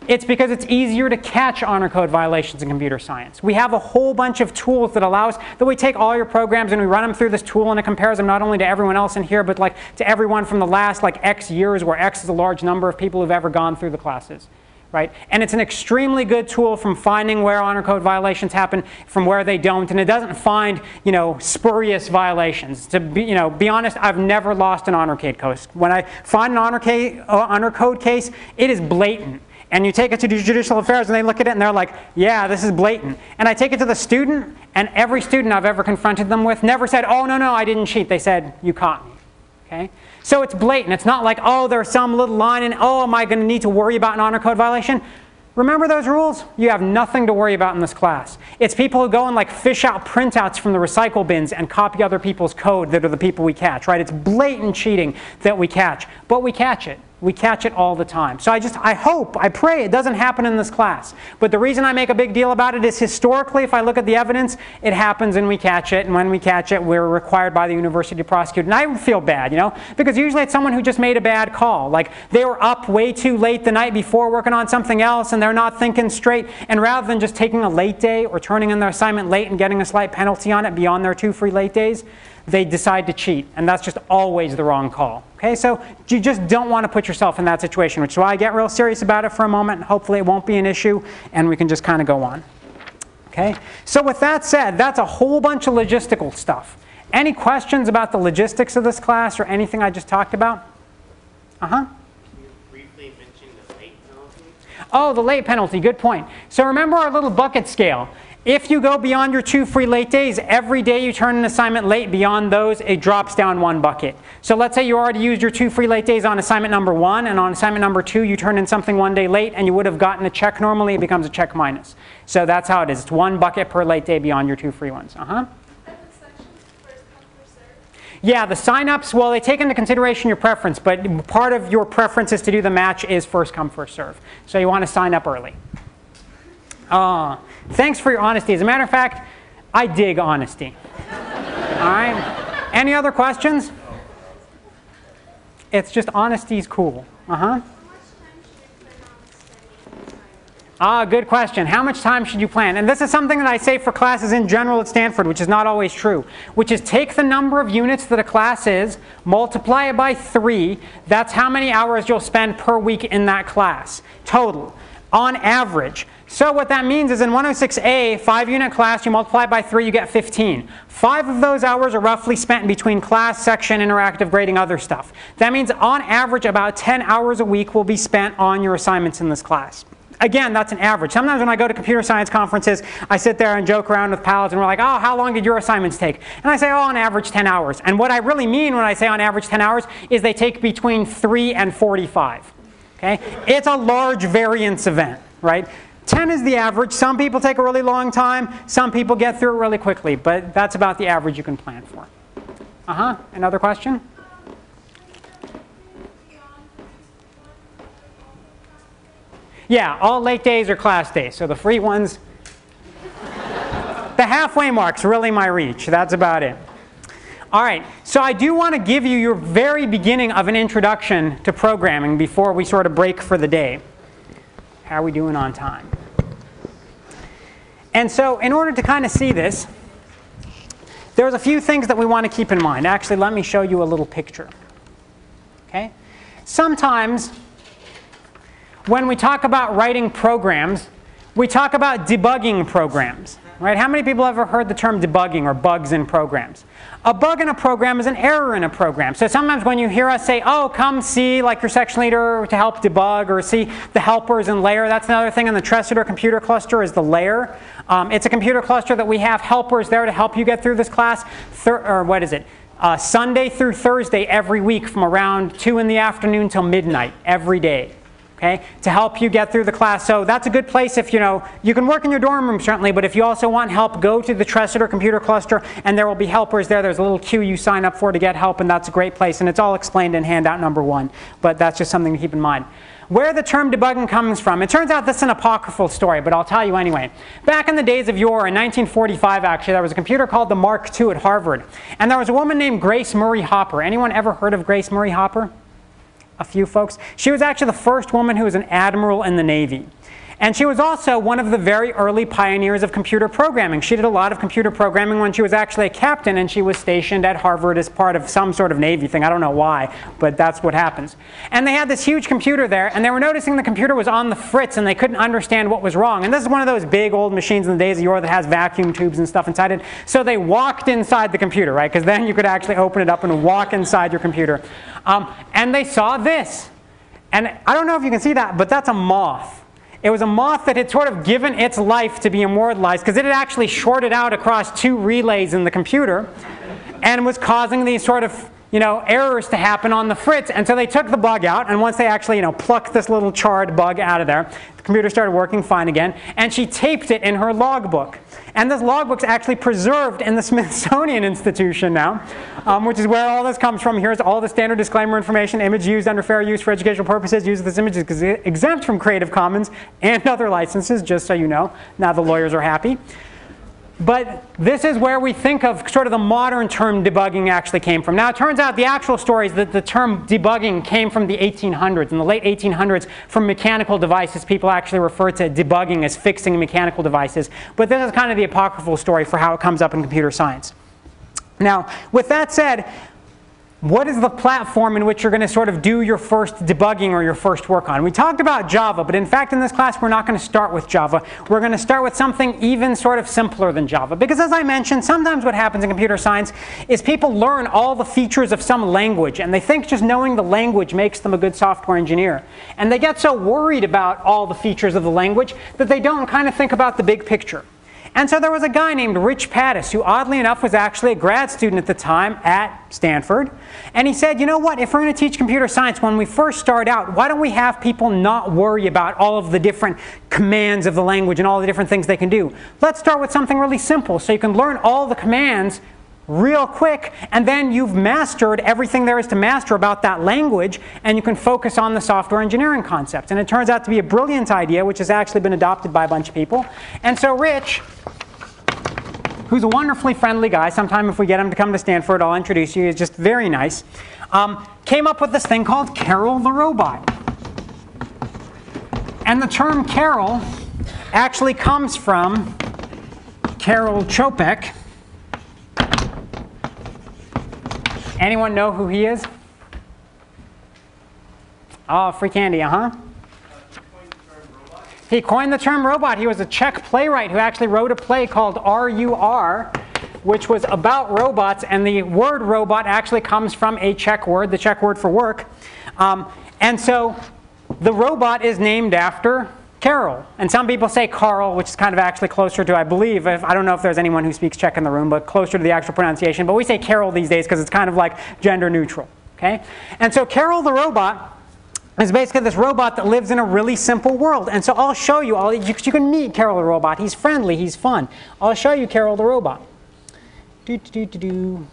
It's because it's easier to catch honor code violations in computer science. We have a whole bunch of tools that allows that we take all your programs and we run them through this tool and it compares them not only to everyone else in here, but like to everyone from the last like X years where X is a large number of people who've ever gone through the classes right? And it's an extremely good tool from finding where honor code violations happen from where they don't, and it doesn't find, you know, spurious violations. To be, you know, be honest, I've never lost an honor code case. When I find an honor, uh, honor code case, it is blatant. And you take it to judicial affairs and they look at it and they're like, yeah, this is blatant. And I take it to the student, and every student I've ever confronted them with never said, oh, no, no, I didn't cheat. They said, you caught me. Okay? So it's blatant. It's not like, oh, there's some little line and, oh, am I going to need to worry about an honor code violation? Remember those rules? You have nothing to worry about in this class. It's people who go and like fish out printouts from the recycle bins and copy other people's code that are the people we catch, right? It's blatant cheating that we catch, but we catch it. We catch it all the time. So I just, I hope, I pray it doesn't happen in this class. But the reason I make a big deal about it is historically, if I look at the evidence, it happens and we catch it. And when we catch it, we're required by the university to prosecute. And I feel bad, you know, because usually it's someone who just made a bad call. Like they were up way too late the night before working on something else and they're not thinking straight. And rather than just taking a late day or turning in their assignment late and getting a slight penalty on it beyond their two free late days, they decide to cheat. And that's just always the wrong call. Okay, so you just don't want to put yourself in that situation, which is why I get real serious about it for a moment. And hopefully it won't be an issue and we can just kind of go on. Okay, so with that said, that's a whole bunch of logistical stuff. Any questions about the logistics of this class or anything I just talked about? Uh-huh. Oh, the late penalty, good point. So remember our little bucket scale. If you go beyond your two free late days, every day you turn an assignment late beyond those, it drops down one bucket. So let's say you already used your two free late days on assignment number one, and on assignment number two, you turn in something one day late, and you would have gotten a check normally, it becomes a check minus. So that's how it is. It's one bucket per late day beyond your two free ones. Uh-huh. Yeah, the signups, well, they take into consideration your preference, but part of your preference is to do the match is first come, first serve. So you want to sign up early. Uh, thanks for your honesty. As a matter of fact, I dig honesty. All right? Any other questions? It's just honesty's cool. Uh huh. Ah, good question. How much time should you plan? And this is something that I say for classes in general at Stanford, which is not always true, which is take the number of units that a class is, multiply it by three. That's how many hours you'll spend per week in that class, total, on average. So what that means is in 106A, five unit class, you multiply by three, you get 15. Five of those hours are roughly spent between class, section, interactive grading, other stuff. That means on average about 10 hours a week will be spent on your assignments in this class. Again, that's an average. Sometimes when I go to computer science conferences, I sit there and joke around with pals and we're like, oh, how long did your assignments take? And I say, oh, on average 10 hours. And what I really mean when I say on average 10 hours is they take between 3 and 45. Okay? It's a large variance event, right? 10 is the average. Some people take a really long time. Some people get through it really quickly. But that's about the average you can plan for. Uh-huh. Another question? Yeah, all late days are class days. So the free ones, the halfway mark's really my reach. That's about it. All right, so I do want to give you your very beginning of an introduction to programming before we sort of break for the day. How are we doing on time? And so in order to kind of see this, there's a few things that we want to keep in mind. Actually, let me show you a little picture. Okay? Sometimes when we talk about writing programs, we talk about debugging programs. Right? How many people ever heard the term debugging or bugs in programs? A bug in a program is an error in a program. So sometimes when you hear us say, oh, come see like your section leader to help debug or see the helpers in LaIR, that's another thing in the Tresidder computer cluster is the LaIR. Um, it's a computer cluster that we have helpers there to help you get through this class, Thir or what is it? Uh, Sunday through Thursday every week from around 2 in the afternoon till midnight every day okay, to help you get through the class. So that's a good place if, you know, you can work in your dorm room certainly, but if you also want help, go to the Tresidder computer cluster and there will be helpers there. There's a little queue you sign up for to get help and that's a great place and it's all explained in handout number one, but that's just something to keep in mind. Where the term debugging comes from, it turns out this is an apocryphal story, but I'll tell you anyway. Back in the days of yore, in 1945 actually, there was a computer called the Mark II at Harvard. And there was a woman named Grace Murray Hopper. Anyone ever heard of Grace Murray Hopper? A few folks. She was actually the first woman who was an admiral in the Navy. And she was also one of the very early pioneers of computer programming. She did a lot of computer programming when she was actually a captain and she was stationed at Harvard as part of some sort of Navy thing. I don't know why, but that's what happens. And they had this huge computer there and they were noticing the computer was on the fritz and they couldn't understand what was wrong. And this is one of those big old machines in the days of yore that has vacuum tubes and stuff inside it. So they walked inside the computer, right? Because then you could actually open it up and walk inside your computer. Um, and they saw this. And I don't know if you can see that, but that's a moth. It was a moth that had sort of given its life to be immortalized because it had actually shorted out across two relays in the computer and was causing these sort of you know, errors to happen on the fritz. And so they took the bug out, and once they actually, you know, plucked this little charred bug out of there, the computer started working fine again, and she taped it in her logbook. And this logbook's actually preserved in the Smithsonian Institution now, um, which is where all this comes from. Here's all the standard disclaimer information. Image used under fair use for educational purposes. Use of this image is exempt from Creative Commons and other licenses, just so you know. Now the lawyers are happy. But this is where we think of sort of the modern term debugging actually came from. Now it turns out the actual story is that the term debugging came from the 1800s. In the late 1800s, from mechanical devices, people actually refer to debugging as fixing mechanical devices. But this is kind of the apocryphal story for how it comes up in computer science. Now, with that said, what is the platform in which you're going to sort of do your first debugging or your first work on? We talked about Java, but in fact in this class we're not going to start with Java. We're going to start with something even sort of simpler than Java. Because as I mentioned, sometimes what happens in computer science is people learn all the features of some language and they think just knowing the language makes them a good software engineer. And they get so worried about all the features of the language that they don't kind of think about the big picture. And so there was a guy named Rich Pattis, who oddly enough was actually a grad student at the time at Stanford. And he said, you know what, if we're going to teach computer science, when we first start out, why don't we have people not worry about all of the different commands of the language and all the different things they can do? Let's start with something really simple so you can learn all the commands real quick, and then you've mastered everything there is to master about that language, and you can focus on the software engineering concepts. And it turns out to be a brilliant idea, which has actually been adopted by a bunch of people. And so Rich, who's a wonderfully friendly guy, sometime if we get him to come to Stanford, I'll introduce you, he's just very nice, um, came up with this thing called Karel the Robot. And the term Karel actually comes from Karel Čapek, Anyone know who he is? Oh, free candy, uh-huh. He coined the term robot. He was a Czech playwright who actually wrote a play called R.U.R., which was about robots, and the word robot actually comes from a Czech word, the Czech word for work. Um, and so the robot is named after Karel. And some people say Carl, which is kind of actually closer to, I believe, if, I don't know if there's anyone who speaks Czech in the room, but closer to the actual pronunciation. But we say Karel these days because it's kind of like gender neutral. Okay? And so Karel the robot is basically this robot that lives in a really simple world. And so I'll show you, all, you, you can meet Karel the robot. He's friendly, he's fun. I'll show you Karel the robot. Do, do, do, do,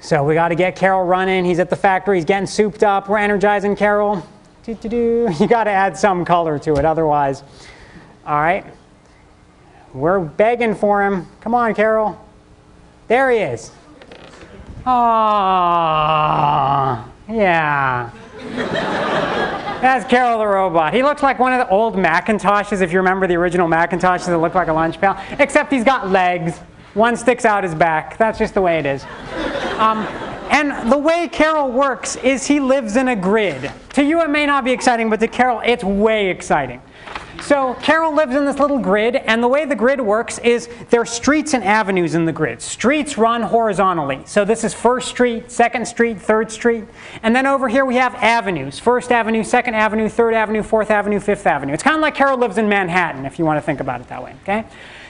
So we got to get Karel running. He's at the factory. He's getting souped up. We're energizing Karel. You got to add some color to it, otherwise. All right. We're begging for him. Come on, Karel. There he is. Ah, yeah. That's Karel the robot. He looks like one of the old Macintoshes, if you remember the original Macintoshes that looked like a lunch pail, except he's got legs. One sticks out his back. That's just the way it is. Um, and the way Karel works is he lives in a grid. To you it may not be exciting, but to Karel it's way exciting. So Karel lives in this little grid, and the way the grid works is there are streets and avenues in the grid. Streets run horizontally. So this is First Street, Second Street, Third Street. And then over here we have avenues. First Avenue, Second Avenue, Third Avenue, Fourth Avenue, Fifth Avenue. It's kind of like Karel lives in Manhattan, if you want to think about it that way. Okay?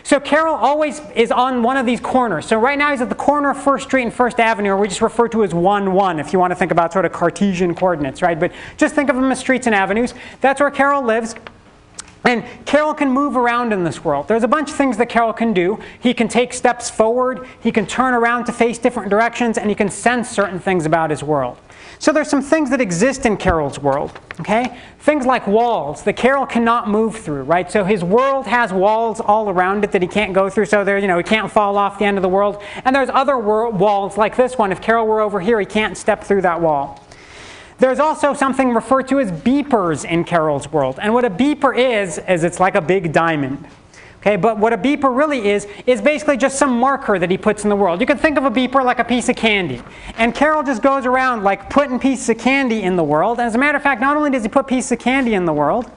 So Karel always is on one of these corners. So right now he's at the corner of First Street and First Avenue, or we just refer to as 1, 1 if you want to think about sort of Cartesian coordinates, right? But just think of them as streets and avenues. That's where Karel lives. And Karel can move around in this world. There's a bunch of things that Karel can do. He can take steps forward, he can turn around to face different directions, and he can sense certain things about his world. So there's some things that exist in Karel's world, okay? Things like walls that Karel cannot move through, right? So his world has walls all around it that he can't go through, so there, you know, he can't fall off the end of the world. And there's other walls like this one. If Karel were over here, he can't step through that wall. There's also something referred to as beepers in Karel's world. And what a beeper is, is it's like a big diamond, Okay, but what a beeper really is, is basically just some marker that he puts in the world. You can think of a beeper like a piece of candy. And Karel just goes around like putting pieces of candy in the world. And as a matter of fact, not only does he put pieces of candy in the world,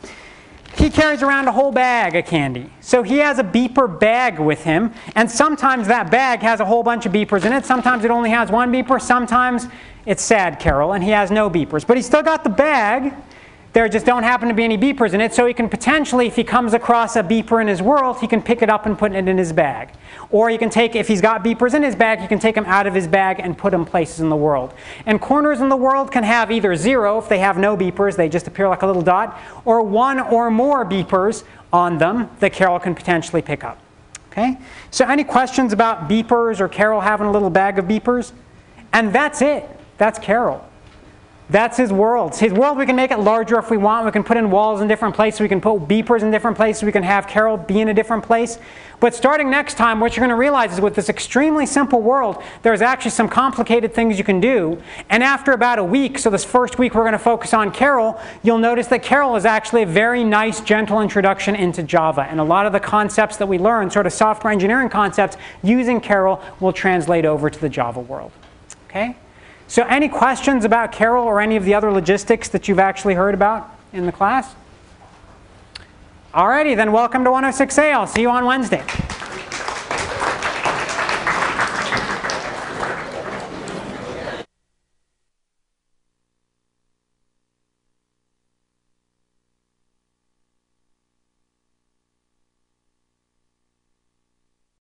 he carries around a whole bag of candy. So he has a beeper bag with him, and sometimes that bag has a whole bunch of beepers in it. Sometimes it only has one beeper. Sometimes it's sad Karel, and he has no beepers. But he's still got the bag, there just don't happen to be any beepers in it, so he can potentially, if he comes across a beeper in his world, he can pick it up and put it in his bag. Or he can take, if he's got beepers in his bag, he can take them out of his bag and put them places in the world. And corners in the world can have either zero, if they have no beepers, they just appear like a little dot, or one or more beepers on them that Karel can potentially pick up. Okay? So any questions about beepers or Karel having a little bag of beepers? And that's it. That's Karel. That's his world. His world, we can make it larger if we want. We can put in walls in different places. We can put beepers in different places. We can have Karel be in a different place. But starting next time, what you're going to realize is with this extremely simple world, there's actually some complicated things you can do. And after about a week, so this first week we're going to focus on Karel, you'll notice that Karel is actually a very nice, gentle introduction into Java. And a lot of the concepts that we learn, sort of software engineering concepts, using Karel will translate over to the Java world. Okay? So any questions about Karel or any of the other logistics that you've actually heard about in the class? Alrighty, then welcome to 106A. I'll see you on Wednesday.